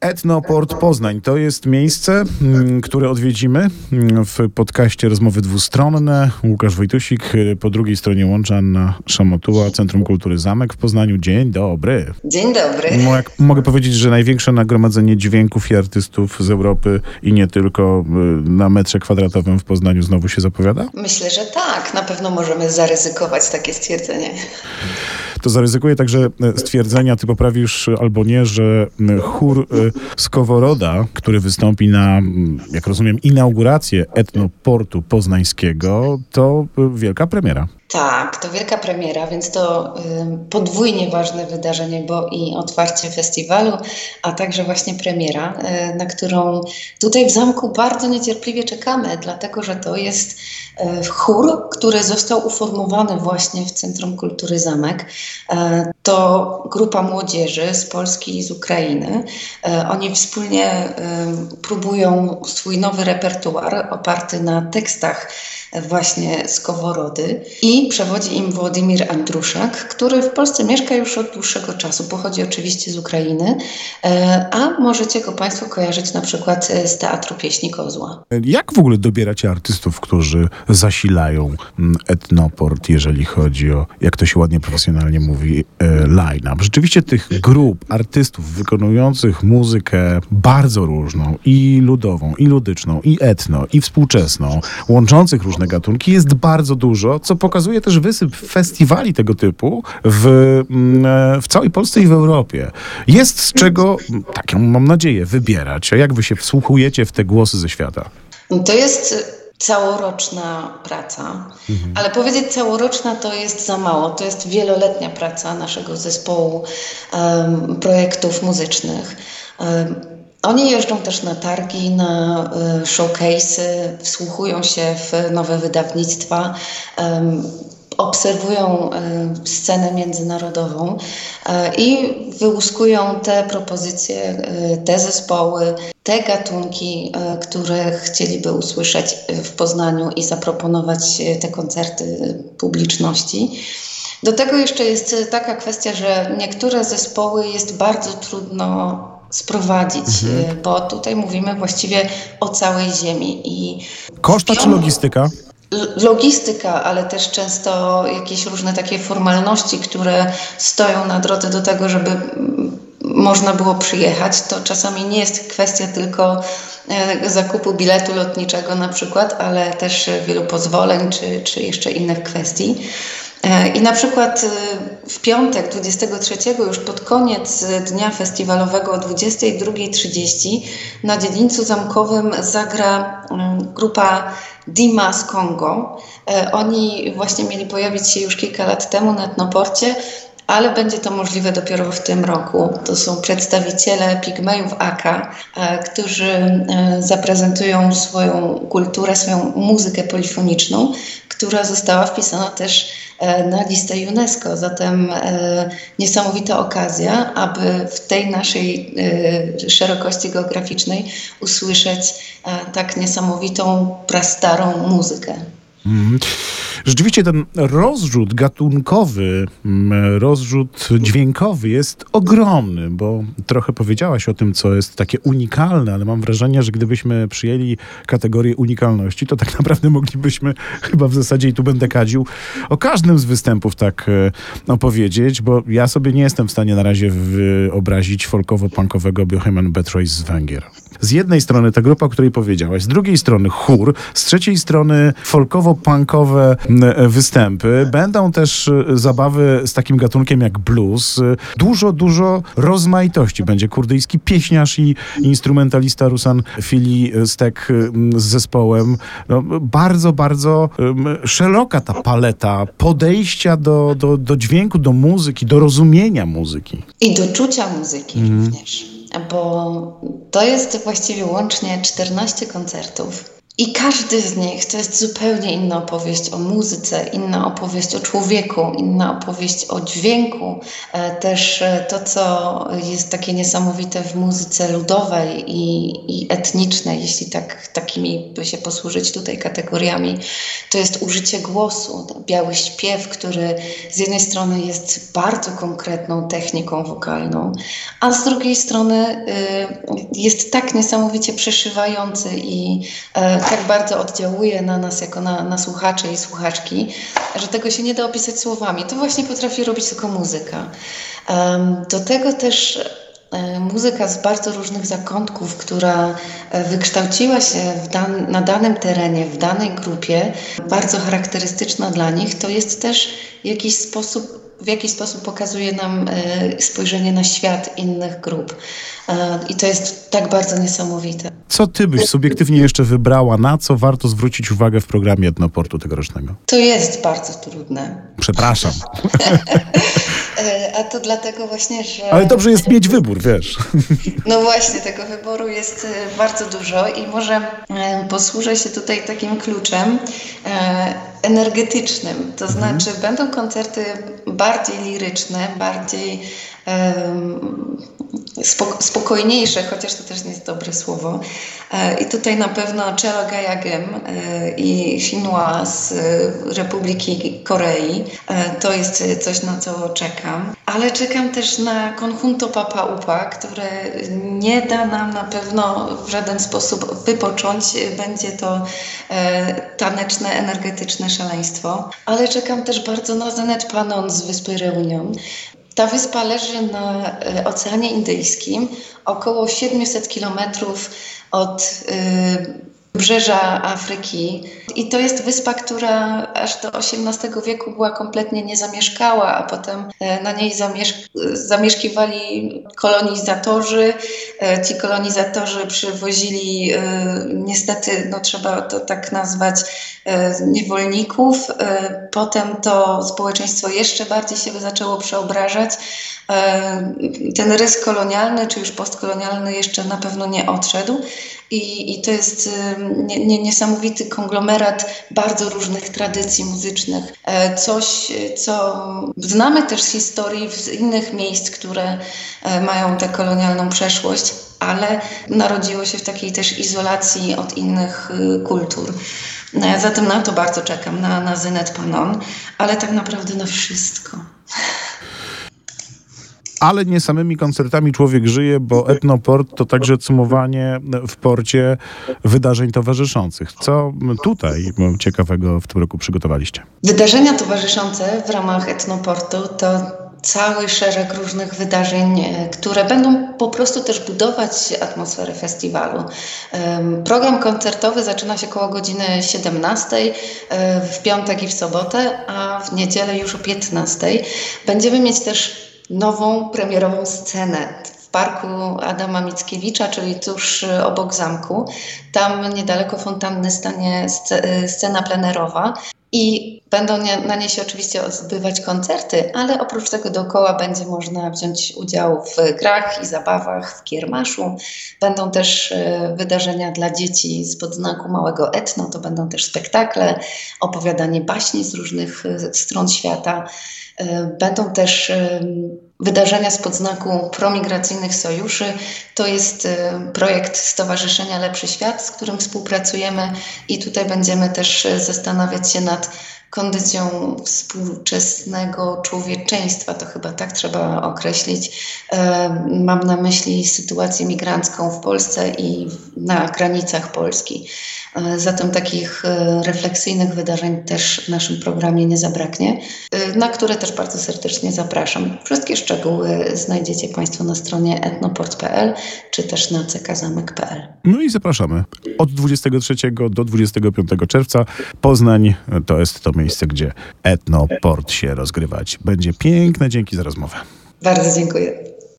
Etnoport Poznań to jest miejsce, mm, które odwiedzimy mm, w podcaście Rozmowy Dwustronne. Łukasz Wojtusik, y, po drugiej stronie łącza Anna Szamotuła, Centrum Kultury Zamek w Poznaniu. Dzień dobry. Dzień dobry. mogę powiedzieć, że największe nagromadzenie dźwięków i artystów z Europy i nie tylko y, na metrze kwadratowym w Poznaniu znowu się zapowiada? Myślę, że tak. Na pewno możemy zaryzykować takie stwierdzenie to zaryzykuję także e, stwierdzenia, ty poprawisz albo nie, że chór e, Skoworoda, który wystąpi na, jak rozumiem, inaugurację etnoportu poznańskiego, to e, wielka premiera. Tak, to wielka premiera, więc to podwójnie ważne wydarzenie, bo i otwarcie festiwalu, a także właśnie premiera, y, na którą tutaj w zamku bardzo niecierpliwie czekamy, dlatego że to jest y, chór, który został uformowany właśnie w Centrum Kultury Zamek. Y, to grupa młodzieży z Polski i z Ukrainy. Oni wspólnie próbują swój nowy repertuar oparty na tekstach właśnie z Koworody i przewodzi im Władimir Andruszak, który w Polsce mieszka już od dłuższego czasu. Pochodzi oczywiście z Ukrainy, e, a możecie go Państwo kojarzyć na przykład e, z Teatru Pieśni Kozła. Jak w ogóle dobieracie artystów, którzy zasilają mm, etnoport, jeżeli chodzi o, jak to się ładnie profesjonalnie mówi, e, line-up? Rzeczywiście tych grup artystów wykonujących muzykę bardzo różną, i ludową, i ludyczną, i etno, i współczesną, łączących różne różne gatunki, jest bardzo dużo, co pokazuje też wysyp festiwali tego typu w, mm, e, w całej Polsce i w Europie. Jest z czego, tak mam nadzieję, wybierać. A jak wy się wsłuchujecie w te głosy ze świata? To jest całoroczna praca, mhm. ale powiedzieć całoroczna to jest za mało. To jest wieloletnia praca naszego zespołu um, projektów muzycznych. Um, oni jeżdżą też na targi, na y, showcase'y, wsłuchują się w nowe wydawnictwa, obserwują y, scenę międzynarodową y, i wyłuskują te propozycje, te zespoły, te gatunki, które chcieliby usłyszeć w Poznaniu i zaproponować te koncerty publiczności. Do tego jeszcze jest taka kwestia, że niektóre zespoły jest bardzo trudno sprowadzić, mhm. Y, bo tutaj mówimy właściwie o całej ziemi. I Koszta czy logistyka? Logistyka, ale też często jakieś różne takie formalności, które stoją na drodze do tego, żeby można było przyjechać. To czasami nie jest kwestia tylko e, zakupu biletu lotniczego na przykład, ale też wielu pozwoleń czy, czy jeszcze innych kwestii. E, I na przykład e, w piątek 23 już pod koniec dnia festiwalowego o 22.30 na dziedzińcu zamkowym zagra mm, grupa Dima z Kongo. E, oni właśnie mieli pojawić się już kilka lat temu na Etnoporcie, ale będzie to możliwe dopiero w tym roku. To są przedstawiciele Pigmejów Aka, którzy zaprezentują swoją kulturę, swoją muzykę polifoniczną, która została wpisana też E, na listę UNESCO. Zatem e, niesamowita okazja, aby w tej naszej e, szerokości geograficznej usłyszeć tak niesamowitą, prastarą muzykę. Mhm. Rzeczywiście ten rozrzut gatunkowy, mm, rozrzut dźwiękowy jest ogromny, bo trochę powiedziałaś o tym, co jest takie unikalne, ale mam wrażenie, że gdybyśmy przyjęli kategorię unikalności, to tak naprawdę moglibyśmy chyba w zasadzie, i tu będę kadził, o każdym z występów tak e, opowiedzieć, bo ja sobie nie jestem w stanie na razie wyobrazić folkowo-punkowego Bohemian Betroy z Węgier. Z jednej strony ta grupa, o której powiedziałaś, z drugiej strony chór, z trzeciej strony folkowo-punkowe występy. Będą też e, zabawy z takim gatunkiem jak blues. Dużo, dużo rozmaitości. Będzie kurdyjski pieśniarz i instrumentalista Rusan Fili Stek z zespołem. No, bardzo, bardzo szeroka ta paleta podejścia do, do, do dźwięku, do muzyki, do rozumienia muzyki. I do czucia muzyki mm. również bo to jest właściwie łącznie 14 koncertów I każdy z nich to jest zupełnie inna opowieść o muzyce, inna opowieść o człowieku, inna opowieść o dźwięku. E, też e, to, co jest takie niesamowite w muzyce ludowej i, i etnicznej, jeśli tak, takimi by się posłużyć tutaj kategoriami, to jest użycie głosu, biały śpiew, który z jednej strony jest bardzo konkretną techniką wokalną, a z drugiej strony y, jest tak niesamowicie przeszywający i tak bardzo oddziałuje na nas jako na, na słuchacze i słuchaczki, że tego się nie da opisać słowami. To właśnie potrafi robić tylko muzyka. Do tego też e, muzyka z bardzo różnych zakątków, która e, wykształciła się dan na danym terenie, w danej grupie, bardzo charakterystyczna dla nich, to jest też jakiś sposób w jakiś sposób pokazuje nam e, spojrzenie na świat innych grup. I to jest tak bardzo niesamowite. Co ty byś subiektywnie jeszcze wybrała, na co warto zwrócić uwagę w programie Etnoportu tegorocznego? To jest bardzo trudne. Przepraszam. E, a to dlatego właśnie, że. Ale dobrze jest mieć wybór, wiesz. No właśnie, tego wyboru jest bardzo dużo i może posłużę się tutaj takim kluczem energetycznym. To mhm. znaczy, będą koncerty bardziej liryczne, bardziej spokojniejsze, chociaż to też nie jest dobre słowo. E, I tutaj na pewno Chelo Gayagem e, i Shinhua z Republiki Korei. E, to jest coś, na co czekam. Ale czekam też na Conjunto Papa Upa, które nie da nam na pewno w żaden sposób wypocząć. Będzie to taneczne, energetyczne szaleństwo. Ale czekam też bardzo na Zenet Panon z wyspy Reunion. Ta wyspa leży na e, Oceanie Indyjskim, około 700 kilometrów od y, wybrzeża Afryki. I to jest wyspa, która aż do XVIII wieku była kompletnie niezamieszkała, a potem e, na niej zamieszk zamieszkiwali kolonizatorzy. E, ci kolonizatorzy przywozili e, niestety, no trzeba to tak nazwać, niewolników. Potem to społeczeństwo jeszcze bardziej się zaczęło przeobrażać. Ten rys kolonialny, czy już postkolonialny jeszcze na pewno nie odszedł. I, i to jest nie, nie, niesamowity konglomerat bardzo różnych tradycji muzycznych. E, coś, co znamy też z historii z innych miejsc, które e, mają tę kolonialną przeszłość, ale narodziło się w takiej też izolacji od innych y, kultur. E, zatem na to bardzo czekam, na, na Panon, ale tak naprawdę na wszystko ale nie samymi koncertami człowiek żyje, bo Etnoport to także cumowanie w porcie wydarzeń towarzyszących. Co tutaj ciekawego w tym roku przygotowaliście? Wydarzenia towarzyszące w ramach Etnoportu to cały szereg różnych wydarzeń, e, które będą po prostu też budować atmosferę festiwalu. Program koncertowy zaczyna się koło godziny 17 e, w piątek i w sobotę, a w niedzielę już o 15. Będziemy mieć też nową premierową scenę w parku Adama Mickiewicza, czyli tuż y, obok zamku. Tam niedaleko fontanny stanie y, scena plenerowa. I będą na niej się oczywiście odbywać koncerty, ale oprócz tego dookoła będzie można wziąć udział w grach i zabawach, w kiermaszu. Będą też y, wydarzenia dla dzieci z podznaku małego etno, to będą też spektakle, opowiadanie baśni z różnych stron świata. E, będą też e, wydarzenia z podznaku promigracyjnych sojuszy. To jest e, projekt Stowarzyszenia Lepszy Świat, z którym współpracujemy i tutaj będziemy też zastanawiać się nad kondycją współczesnego człowieczeństwa, to chyba tak trzeba określić. Mam na myśli sytuację migrancką w Polsce i na granicach Polski. E, zatem takich e, refleksyjnych wydarzeń też w naszym programie nie zabraknie, e, na które też bardzo serdecznie zapraszam. Wszystkie szczegóły znajdziecie Państwo na stronie etnoport.pl czy też na ckzamek.pl. No i zapraszamy. Od 23 do 25 czerwca Poznań to jest to miejsce, gdzie Etnoport się rozgrywać będzie. Piękne dzięki za rozmowę. Bardzo dziękuję.